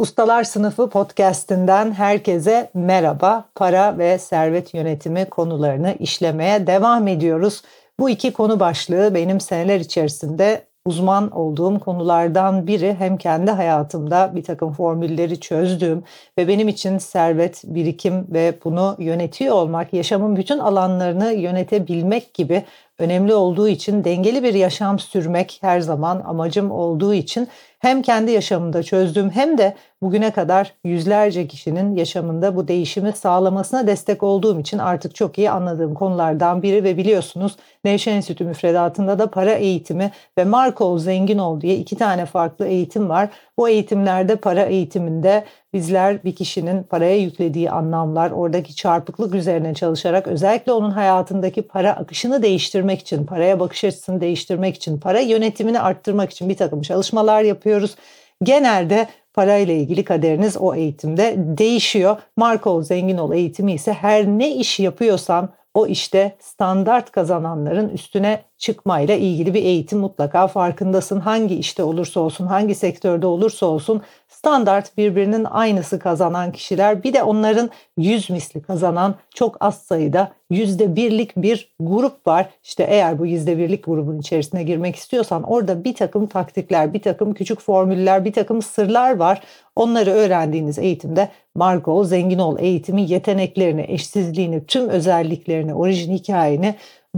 Ustalar Sınıfı podcast'inden herkese merhaba. Para ve servet yönetimi konularını işlemeye devam ediyoruz. Bu iki konu başlığı benim seneler içerisinde uzman olduğum konulardan biri. Hem kendi hayatımda bir takım formülleri çözdüğüm ve benim için servet, birikim ve bunu yönetiyor olmak, yaşamın bütün alanlarını yönetebilmek gibi önemli olduğu için dengeli bir yaşam sürmek her zaman amacım olduğu için hem kendi yaşamımda çözdüğüm hem de bugüne kadar yüzlerce kişinin yaşamında bu değişimi sağlamasına destek olduğum için artık çok iyi anladığım konulardan biri ve biliyorsunuz Nevşehir Enstitü müfredatında da para eğitimi ve Markov Zengin Ol diye iki tane farklı eğitim var. Bu eğitimlerde para eğitiminde bizler bir kişinin paraya yüklediği anlamlar, oradaki çarpıklık üzerine çalışarak özellikle onun hayatındaki para akışını değiştirmek için, paraya bakış açısını değiştirmek için, para yönetimini arttırmak için bir takım çalışmalar yapıyoruz. Genelde parayla ilgili kaderiniz o eğitimde değişiyor. Markov Zengin Ol eğitimi ise her ne iş yapıyorsan o işte standart kazananların üstüne çıkmayla ilgili bir eğitim mutlaka farkındasın. Hangi işte olursa olsun, hangi sektörde olursa olsun standart birbirinin aynısı kazanan kişiler bir de onların yüz misli kazanan çok az sayıda yüzde birlik bir grup var. İşte eğer bu yüzde birlik grubun içerisine girmek istiyorsan orada bir takım taktikler, bir takım küçük formüller, bir takım sırlar var. Onları öğrendiğiniz eğitimde Margo Zengin Ol eğitimi yeteneklerini, eşsizliğini, tüm özelliklerini, orijin hikayeni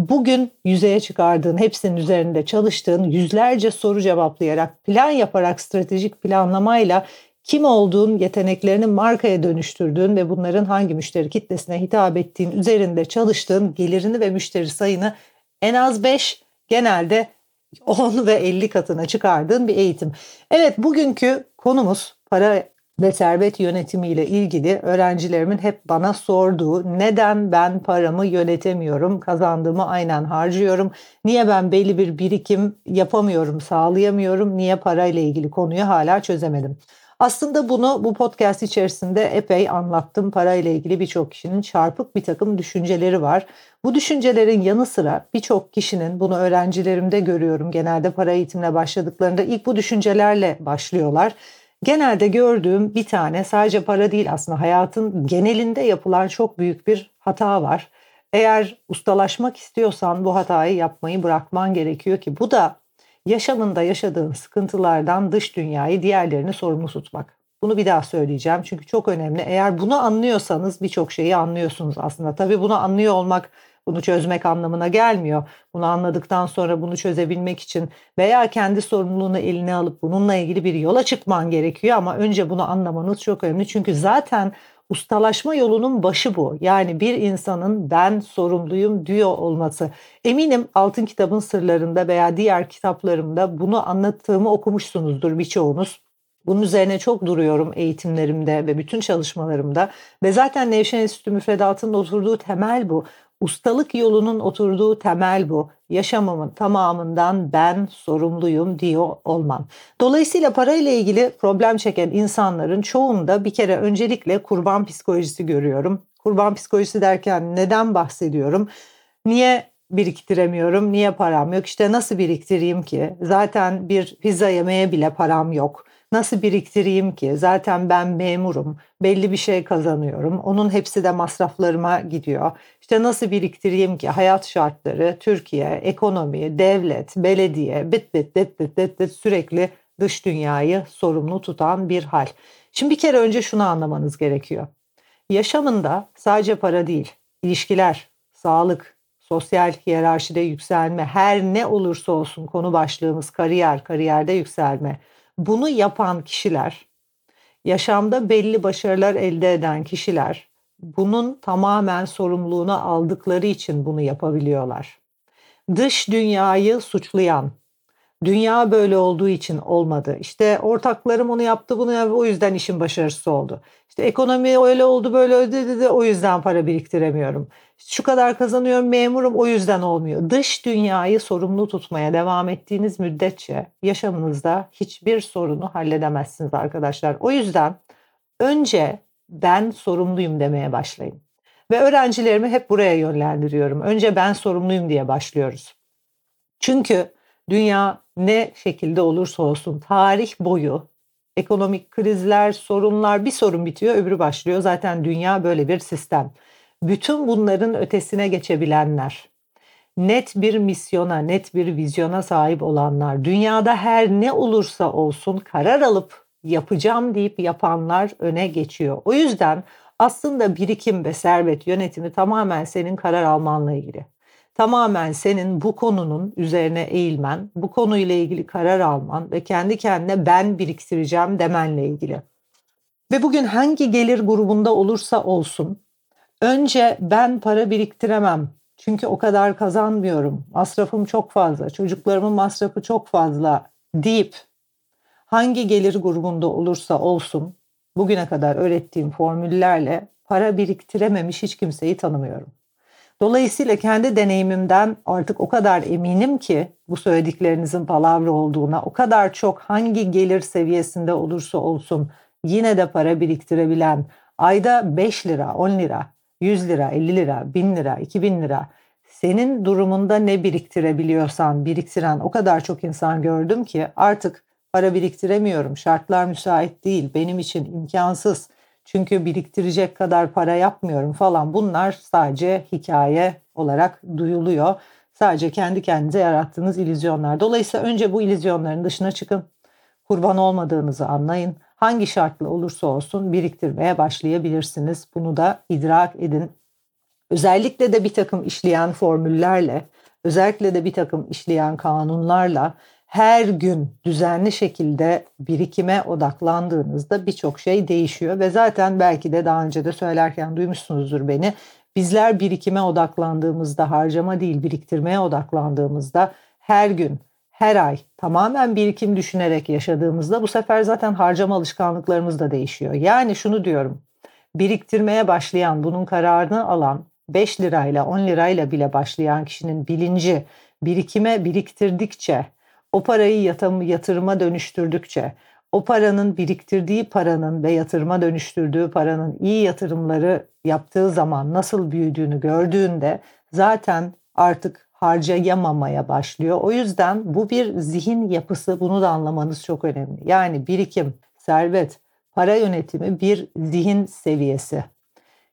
bugün yüzeye çıkardığın, hepsinin üzerinde çalıştığın, yüzlerce soru cevaplayarak, plan yaparak, stratejik planlamayla kim olduğun, yeteneklerini markaya dönüştürdüğün ve bunların hangi müşteri kitlesine hitap ettiğin üzerinde çalıştığın gelirini ve müşteri sayını en az 5, genelde 10 ve 50 katına çıkardığın bir eğitim. Evet bugünkü konumuz para ve servet yönetimiyle ilgili öğrencilerimin hep bana sorduğu neden ben paramı yönetemiyorum, kazandığımı aynen harcıyorum, niye ben belli bir birikim yapamıyorum, sağlayamıyorum, niye parayla ilgili konuyu hala çözemedim. Aslında bunu bu podcast içerisinde epey anlattım. Parayla ilgili birçok kişinin çarpık bir takım düşünceleri var. Bu düşüncelerin yanı sıra birçok kişinin bunu öğrencilerimde görüyorum. Genelde para eğitimine başladıklarında ilk bu düşüncelerle başlıyorlar genelde gördüğüm bir tane sadece para değil aslında hayatın genelinde yapılan çok büyük bir hata var. Eğer ustalaşmak istiyorsan bu hatayı yapmayı bırakman gerekiyor ki bu da yaşamında yaşadığın sıkıntılardan dış dünyayı diğerlerini sorumlu tutmak. Bunu bir daha söyleyeceğim çünkü çok önemli. Eğer bunu anlıyorsanız birçok şeyi anlıyorsunuz aslında. Tabii bunu anlıyor olmak bunu çözmek anlamına gelmiyor. Bunu anladıktan sonra bunu çözebilmek için veya kendi sorumluluğunu eline alıp bununla ilgili bir yola çıkman gerekiyor ama önce bunu anlamanız çok önemli. Çünkü zaten ustalaşma yolunun başı bu. Yani bir insanın ben sorumluyum diyor olması. Eminim Altın Kitabın Sırlarında veya diğer kitaplarımda bunu anlattığımı okumuşsunuzdur birçoğunuz. Bunun üzerine çok duruyorum eğitimlerimde ve bütün çalışmalarımda. Ve zaten Nevşehir Enstitü müfredatının oturduğu temel bu. Ustalık yolunun oturduğu temel bu. Yaşamımın tamamından ben sorumluyum diyor olman. Dolayısıyla parayla ilgili problem çeken insanların çoğunda bir kere öncelikle kurban psikolojisi görüyorum. Kurban psikolojisi derken neden bahsediyorum? Niye biriktiremiyorum? Niye param yok? İşte nasıl biriktireyim ki? Zaten bir pizza yemeye bile param yok. Nasıl biriktireyim ki? Zaten ben memurum. Belli bir şey kazanıyorum. Onun hepsi de masraflarıma gidiyor. İşte nasıl biriktireyim ki? Hayat şartları, Türkiye, ekonomi, devlet, belediye, bit bit bit bit bit, bit sürekli dış dünyayı sorumlu tutan bir hal. Şimdi bir kere önce şunu anlamanız gerekiyor. Yaşamında sadece para değil, ilişkiler, sağlık, sosyal hiyerarşide yükselme, her ne olursa olsun konu başlığımız kariyer, kariyerde yükselme, bunu yapan kişiler, yaşamda belli başarılar elde eden kişiler bunun tamamen sorumluluğunu aldıkları için bunu yapabiliyorlar. dış dünyayı suçlayan, dünya böyle olduğu için olmadı. İşte ortaklarım onu yaptı bunu yaptı o yüzden işin başarısız oldu. İşte ekonomi öyle oldu böyle öyle dedi o yüzden para biriktiremiyorum. Şu kadar kazanıyorum memurum o yüzden olmuyor. Dış dünyayı sorumlu tutmaya devam ettiğiniz müddetçe yaşamınızda hiçbir sorunu halledemezsiniz arkadaşlar. O yüzden önce ben sorumluyum demeye başlayın. Ve öğrencilerimi hep buraya yönlendiriyorum. Önce ben sorumluyum diye başlıyoruz. Çünkü dünya ne şekilde olursa olsun tarih boyu ekonomik krizler, sorunlar bir sorun bitiyor öbürü başlıyor. Zaten dünya böyle bir sistem. Bütün bunların ötesine geçebilenler, net bir misyona, net bir vizyona sahip olanlar, dünyada her ne olursa olsun karar alıp yapacağım deyip yapanlar öne geçiyor. O yüzden aslında birikim ve servet yönetimi tamamen senin karar almanla ilgili. Tamamen senin bu konunun üzerine eğilmen, bu konuyla ilgili karar alman ve kendi kendine ben biriktireceğim demenle ilgili. Ve bugün hangi gelir grubunda olursa olsun önce ben para biriktiremem. Çünkü o kadar kazanmıyorum. Masrafım çok fazla. Çocuklarımın masrafı çok fazla deyip hangi gelir grubunda olursa olsun bugüne kadar öğrettiğim formüllerle para biriktirememiş hiç kimseyi tanımıyorum. Dolayısıyla kendi deneyimimden artık o kadar eminim ki bu söylediklerinizin palavra olduğuna, o kadar çok hangi gelir seviyesinde olursa olsun yine de para biriktirebilen, ayda 5 lira, 10 lira, 100 lira, 50 lira, 1000 lira, 2000 lira senin durumunda ne biriktirebiliyorsan biriktiren o kadar çok insan gördüm ki artık para biriktiremiyorum. Şartlar müsait değil. Benim için imkansız. Çünkü biriktirecek kadar para yapmıyorum falan. Bunlar sadece hikaye olarak duyuluyor. Sadece kendi kendinize yarattığınız illüzyonlar. Dolayısıyla önce bu illüzyonların dışına çıkın. Kurban olmadığınızı anlayın. Hangi şartla olursa olsun biriktirmeye başlayabilirsiniz. Bunu da idrak edin. Özellikle de bir takım işleyen formüllerle, özellikle de bir takım işleyen kanunlarla her gün düzenli şekilde birikime odaklandığınızda birçok şey değişiyor ve zaten belki de daha önce de söylerken duymuşsunuzdur beni. Bizler birikime odaklandığımızda, harcama değil biriktirmeye odaklandığımızda her gün, her ay tamamen birikim düşünerek yaşadığımızda bu sefer zaten harcama alışkanlıklarımız da değişiyor. Yani şunu diyorum. Biriktirmeye başlayan, bunun kararını alan 5 lirayla 10 lirayla bile başlayan kişinin bilinci birikime biriktirdikçe o parayı yatırıma dönüştürdükçe, o paranın biriktirdiği paranın ve yatırıma dönüştürdüğü paranın iyi yatırımları yaptığı zaman nasıl büyüdüğünü gördüğünde zaten artık harcayamamaya başlıyor. O yüzden bu bir zihin yapısı bunu da anlamanız çok önemli. Yani birikim, servet, para yönetimi bir zihin seviyesi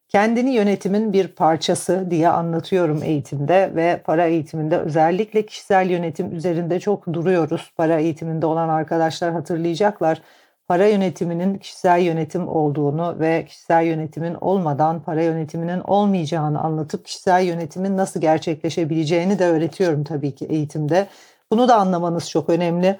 kendini yönetimin bir parçası diye anlatıyorum eğitimde ve para eğitiminde özellikle kişisel yönetim üzerinde çok duruyoruz. Para eğitiminde olan arkadaşlar hatırlayacaklar. Para yönetiminin kişisel yönetim olduğunu ve kişisel yönetimin olmadan para yönetiminin olmayacağını anlatıp kişisel yönetimin nasıl gerçekleşebileceğini de öğretiyorum tabii ki eğitimde. Bunu da anlamanız çok önemli.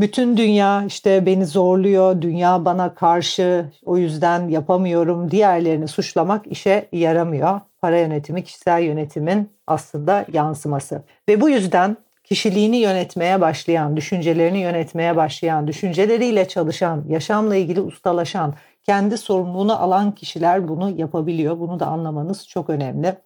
Bütün dünya işte beni zorluyor, dünya bana karşı o yüzden yapamıyorum diğerlerini suçlamak işe yaramıyor. Para yönetimi kişisel yönetimin aslında yansıması. Ve bu yüzden kişiliğini yönetmeye başlayan, düşüncelerini yönetmeye başlayan, düşünceleriyle çalışan, yaşamla ilgili ustalaşan, kendi sorumluluğunu alan kişiler bunu yapabiliyor. Bunu da anlamanız çok önemli.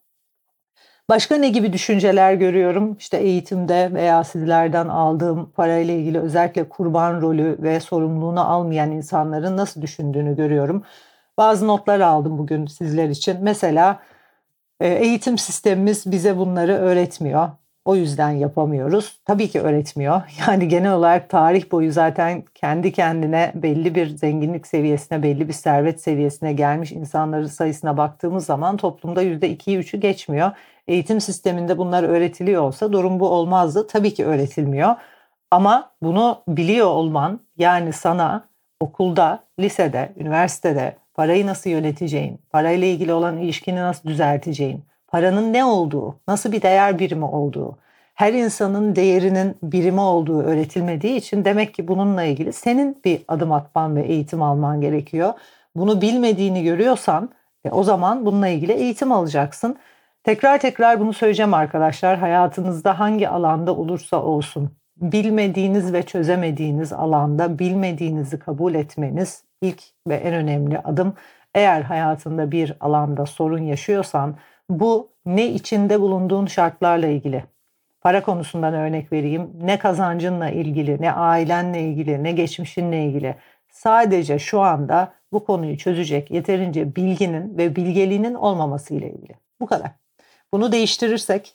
Başka ne gibi düşünceler görüyorum? İşte eğitimde veya sizlerden aldığım parayla ilgili özellikle kurban rolü ve sorumluluğunu almayan insanların nasıl düşündüğünü görüyorum. Bazı notlar aldım bugün sizler için. Mesela e, eğitim sistemimiz bize bunları öğretmiyor. O yüzden yapamıyoruz. Tabii ki öğretmiyor. Yani genel olarak tarih boyu zaten kendi kendine belli bir zenginlik seviyesine, belli bir servet seviyesine gelmiş insanların sayısına baktığımız zaman toplumda %2'yi 3'ü geçmiyor eğitim sisteminde bunlar öğretiliyor olsa durum bu olmazdı. Tabii ki öğretilmiyor. Ama bunu biliyor olman yani sana okulda, lisede, üniversitede parayı nasıl yöneteceğin, parayla ilgili olan ilişkini nasıl düzelteceğin, paranın ne olduğu, nasıl bir değer birimi olduğu, her insanın değerinin birimi olduğu öğretilmediği için demek ki bununla ilgili senin bir adım atman ve eğitim alman gerekiyor. Bunu bilmediğini görüyorsan e, o zaman bununla ilgili eğitim alacaksın. Tekrar tekrar bunu söyleyeceğim arkadaşlar. Hayatınızda hangi alanda olursa olsun bilmediğiniz ve çözemediğiniz alanda bilmediğinizi kabul etmeniz ilk ve en önemli adım. Eğer hayatında bir alanda sorun yaşıyorsan bu ne içinde bulunduğun şartlarla ilgili. Para konusundan örnek vereyim. Ne kazancınla ilgili, ne ailenle ilgili, ne geçmişinle ilgili. Sadece şu anda bu konuyu çözecek yeterince bilginin ve bilgeliğinin olmaması ile ilgili. Bu kadar. Bunu değiştirirsek,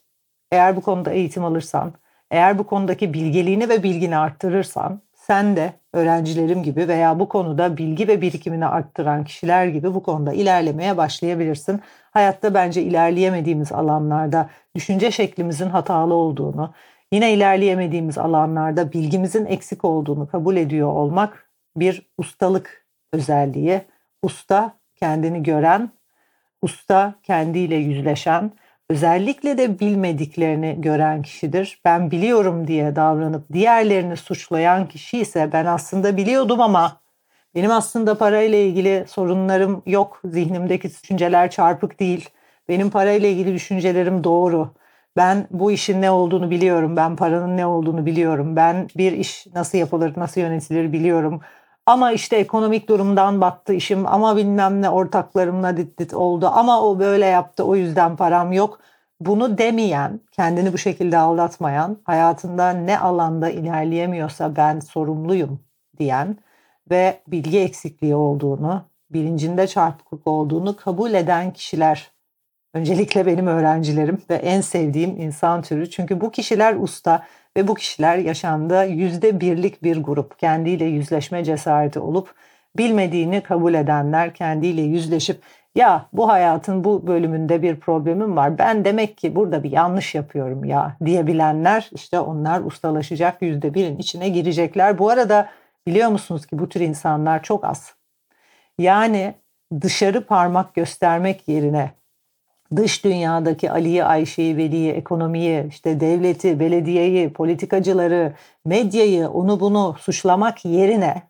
eğer bu konuda eğitim alırsan, eğer bu konudaki bilgeliğini ve bilgini arttırırsan, sen de öğrencilerim gibi veya bu konuda bilgi ve birikimini arttıran kişiler gibi bu konuda ilerlemeye başlayabilirsin. Hayatta bence ilerleyemediğimiz alanlarda düşünce şeklimizin hatalı olduğunu, yine ilerleyemediğimiz alanlarda bilgimizin eksik olduğunu kabul ediyor olmak bir ustalık özelliği. Usta kendini gören, usta kendiyle yüzleşen, özellikle de bilmediklerini gören kişidir. Ben biliyorum diye davranıp diğerlerini suçlayan kişi ise ben aslında biliyordum ama benim aslında parayla ilgili sorunlarım yok. Zihnimdeki düşünceler çarpık değil. Benim parayla ilgili düşüncelerim doğru. Ben bu işin ne olduğunu biliyorum. Ben paranın ne olduğunu biliyorum. Ben bir iş nasıl yapılır, nasıl yönetilir biliyorum. Ama işte ekonomik durumdan battı işim ama bilmem ne ortaklarımla dit dit oldu ama o böyle yaptı o yüzden param yok. Bunu demeyen, kendini bu şekilde aldatmayan, hayatında ne alanda ilerleyemiyorsa ben sorumluyum diyen ve bilgi eksikliği olduğunu, bilincinde çarpıklık olduğunu kabul eden kişiler öncelikle benim öğrencilerim ve en sevdiğim insan türü. Çünkü bu kişiler usta ve bu kişiler yaşamda yüzde birlik bir grup. Kendiyle yüzleşme cesareti olup bilmediğini kabul edenler kendiyle yüzleşip ya bu hayatın bu bölümünde bir problemim var. Ben demek ki burada bir yanlış yapıyorum ya diyebilenler işte onlar ustalaşacak yüzde birin içine girecekler. Bu arada biliyor musunuz ki bu tür insanlar çok az. Yani dışarı parmak göstermek yerine dış dünyadaki Ali'yi, Ayşe'yi, Veli'yi, ekonomiyi, işte devleti, belediyeyi, politikacıları, medyayı, onu bunu suçlamak yerine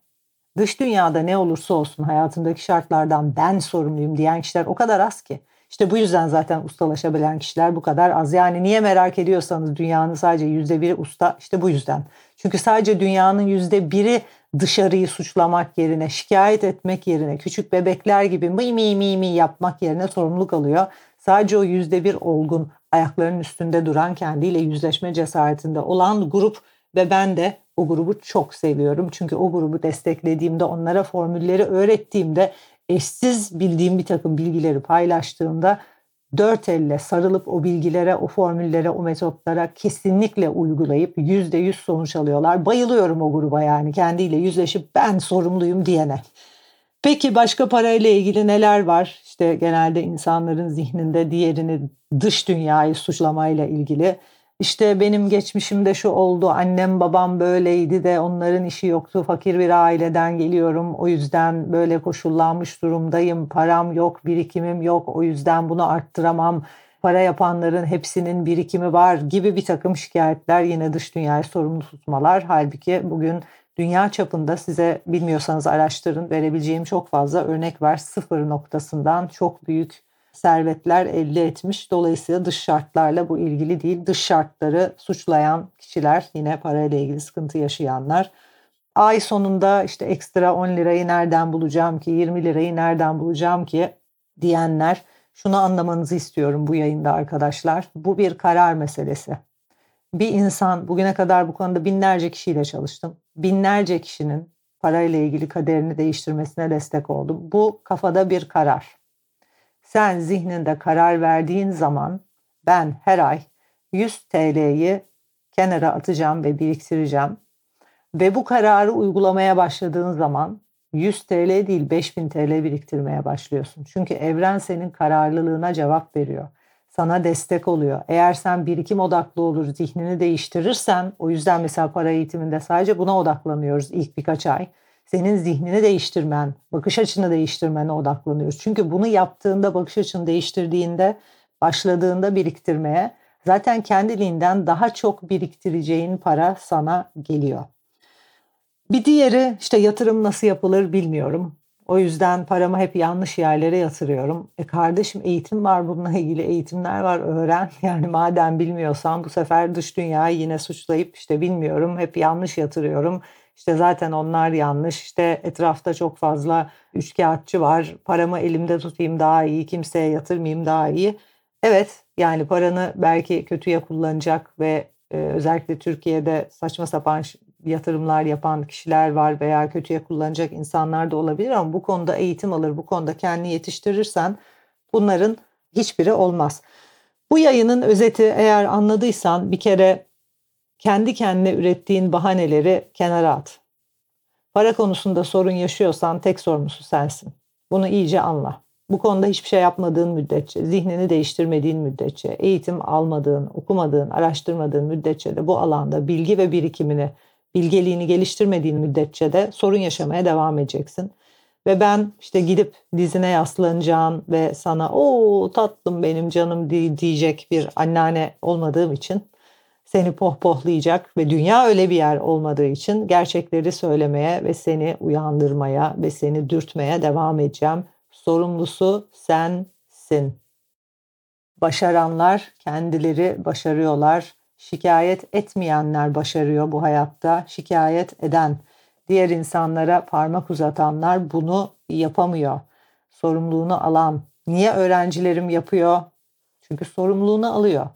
dış dünyada ne olursa olsun hayatımdaki şartlardan ben sorumluyum diyen kişiler o kadar az ki. İşte bu yüzden zaten ustalaşabilen kişiler bu kadar az. Yani niye merak ediyorsanız dünyanın sadece yüzde biri usta işte bu yüzden. Çünkü sadece dünyanın yüzde biri dışarıyı suçlamak yerine, şikayet etmek yerine, küçük bebekler gibi mi mi mi mi yapmak yerine sorumluluk alıyor. Sadece o yüzde bir olgun, ayaklarının üstünde duran, kendiyle yüzleşme cesaretinde olan grup ve ben de o grubu çok seviyorum. Çünkü o grubu desteklediğimde, onlara formülleri öğrettiğimde, eşsiz bildiğim bir takım bilgileri paylaştığımda dört elle sarılıp o bilgilere, o formüllere, o metotlara kesinlikle uygulayıp yüzde yüz sonuç alıyorlar. Bayılıyorum o gruba yani kendiyle yüzleşip ben sorumluyum diyene. Peki başka parayla ilgili neler var? İşte genelde insanların zihninde diğerini dış dünyayı suçlamayla ilgili. İşte benim geçmişimde şu oldu, annem babam böyleydi de onların işi yoktu, fakir bir aileden geliyorum, o yüzden böyle koşullanmış durumdayım, param yok, birikimim yok, o yüzden bunu arttıramam, para yapanların hepsinin birikimi var gibi bir takım şikayetler yine dış dünyayı sorumlu tutmalar. Halbuki bugün dünya çapında size bilmiyorsanız araştırın verebileceğim çok fazla örnek var. Sıfır noktasından çok büyük servetler elde etmiş. Dolayısıyla dış şartlarla bu ilgili değil. Dış şartları suçlayan kişiler yine parayla ilgili sıkıntı yaşayanlar. Ay sonunda işte ekstra 10 lirayı nereden bulacağım ki 20 lirayı nereden bulacağım ki diyenler şunu anlamanızı istiyorum bu yayında arkadaşlar. Bu bir karar meselesi. Bir insan bugüne kadar bu konuda binlerce kişiyle çalıştım. Binlerce kişinin parayla ilgili kaderini değiştirmesine destek oldum. Bu kafada bir karar. Sen zihninde karar verdiğin zaman ben her ay 100 TL'yi kenara atacağım ve biriktireceğim. Ve bu kararı uygulamaya başladığın zaman 100 TL değil 5000 TL biriktirmeye başlıyorsun. Çünkü evren senin kararlılığına cevap veriyor. Sana destek oluyor. Eğer sen birikim odaklı olur, zihnini değiştirirsen, o yüzden mesela para eğitiminde sadece buna odaklanıyoruz ilk birkaç ay senin zihnini değiştirmen, bakış açını değiştirmene odaklanıyoruz. Çünkü bunu yaptığında, bakış açını değiştirdiğinde, başladığında biriktirmeye zaten kendiliğinden daha çok biriktireceğin para sana geliyor. Bir diğeri işte yatırım nasıl yapılır bilmiyorum. O yüzden paramı hep yanlış yerlere yatırıyorum. E kardeşim eğitim var bununla ilgili eğitimler var öğren. Yani madem bilmiyorsan bu sefer dış dünyayı yine suçlayıp işte bilmiyorum hep yanlış yatırıyorum. İşte zaten onlar yanlış. İşte etrafta çok fazla üçkağıtçı var. Paramı elimde tutayım daha iyi, kimseye yatırmayayım daha iyi. Evet yani paranı belki kötüye kullanacak ve e, özellikle Türkiye'de saçma sapan yatırımlar yapan kişiler var veya kötüye kullanacak insanlar da olabilir ama bu konuda eğitim alır, bu konuda kendini yetiştirirsen bunların hiçbiri olmaz. Bu yayının özeti eğer anladıysan bir kere kendi kendine ürettiğin bahaneleri kenara at. Para konusunda sorun yaşıyorsan tek sorumlusu sensin. Bunu iyice anla. Bu konuda hiçbir şey yapmadığın müddetçe, zihnini değiştirmediğin müddetçe, eğitim almadığın, okumadığın, araştırmadığın müddetçe de bu alanda bilgi ve birikimini, bilgeliğini geliştirmediğin müddetçe de sorun yaşamaya devam edeceksin. Ve ben işte gidip dizine yaslanacağın ve sana o tatlım benim canım diyecek bir anneanne olmadığım için seni pohpohlayacak ve dünya öyle bir yer olmadığı için gerçekleri söylemeye ve seni uyandırmaya ve seni dürtmeye devam edeceğim. Sorumlusu sensin. Başaranlar kendileri başarıyorlar. Şikayet etmeyenler başarıyor bu hayatta. Şikayet eden, diğer insanlara parmak uzatanlar bunu yapamıyor. Sorumluluğunu alan. Niye öğrencilerim yapıyor? Çünkü sorumluluğunu alıyor.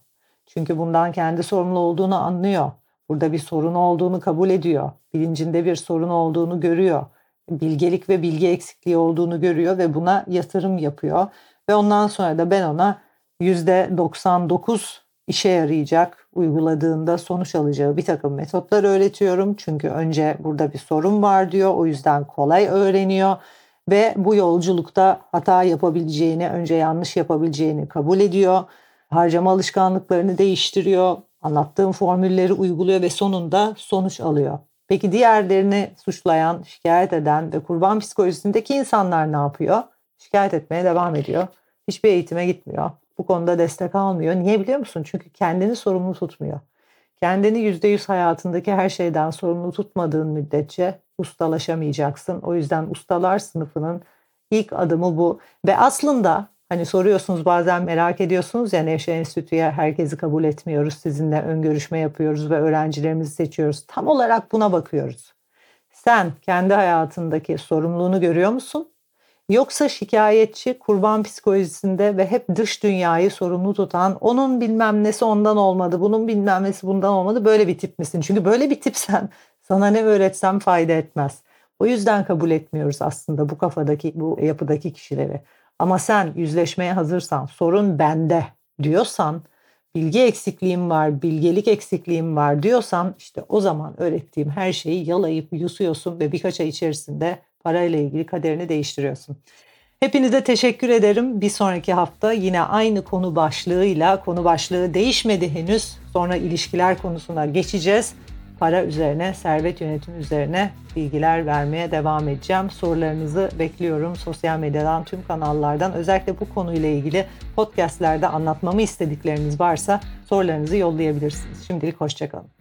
Çünkü bundan kendi sorumlu olduğunu anlıyor. Burada bir sorun olduğunu kabul ediyor. Bilincinde bir sorun olduğunu görüyor. Bilgelik ve bilgi eksikliği olduğunu görüyor ve buna yatırım yapıyor. Ve ondan sonra da ben ona %99 işe yarayacak, uyguladığında sonuç alacağı bir takım metotlar öğretiyorum. Çünkü önce burada bir sorun var diyor. O yüzden kolay öğreniyor ve bu yolculukta hata yapabileceğini, önce yanlış yapabileceğini kabul ediyor harcama alışkanlıklarını değiştiriyor, anlattığım formülleri uyguluyor ve sonunda sonuç alıyor. Peki diğerlerini suçlayan, şikayet eden ve kurban psikolojisindeki insanlar ne yapıyor? Şikayet etmeye devam ediyor. Hiçbir eğitime gitmiyor. Bu konuda destek almıyor. Niye biliyor musun? Çünkü kendini sorumlu tutmuyor. Kendini %100 hayatındaki her şeyden sorumlu tutmadığın müddetçe ustalaşamayacaksın. O yüzden ustalar sınıfının ilk adımı bu. Ve aslında Hani soruyorsunuz bazen merak ediyorsunuz ya Nevşehir Enstitü'ye herkesi kabul etmiyoruz. Sizinle ön görüşme yapıyoruz ve öğrencilerimizi seçiyoruz. Tam olarak buna bakıyoruz. Sen kendi hayatındaki sorumluluğunu görüyor musun? Yoksa şikayetçi, kurban psikolojisinde ve hep dış dünyayı sorumlu tutan, onun bilmem nesi ondan olmadı, bunun bilmem nesi bundan olmadı böyle bir tip misin? Çünkü böyle bir tipsen sana ne öğretsem fayda etmez. O yüzden kabul etmiyoruz aslında bu kafadaki, bu yapıdaki kişileri. Ama sen yüzleşmeye hazırsan, sorun bende diyorsan, bilgi eksikliğim var, bilgelik eksikliğim var diyorsan işte o zaman öğrettiğim her şeyi yalayıp yusuyorsun ve birkaç ay içerisinde parayla ilgili kaderini değiştiriyorsun. Hepinize teşekkür ederim. Bir sonraki hafta yine aynı konu başlığıyla, konu başlığı değişmedi henüz. Sonra ilişkiler konusuna geçeceğiz para üzerine, servet yönetimi üzerine bilgiler vermeye devam edeceğim. Sorularınızı bekliyorum sosyal medyadan, tüm kanallardan. Özellikle bu konuyla ilgili podcastlerde anlatmamı istedikleriniz varsa sorularınızı yollayabilirsiniz. Şimdilik hoşçakalın.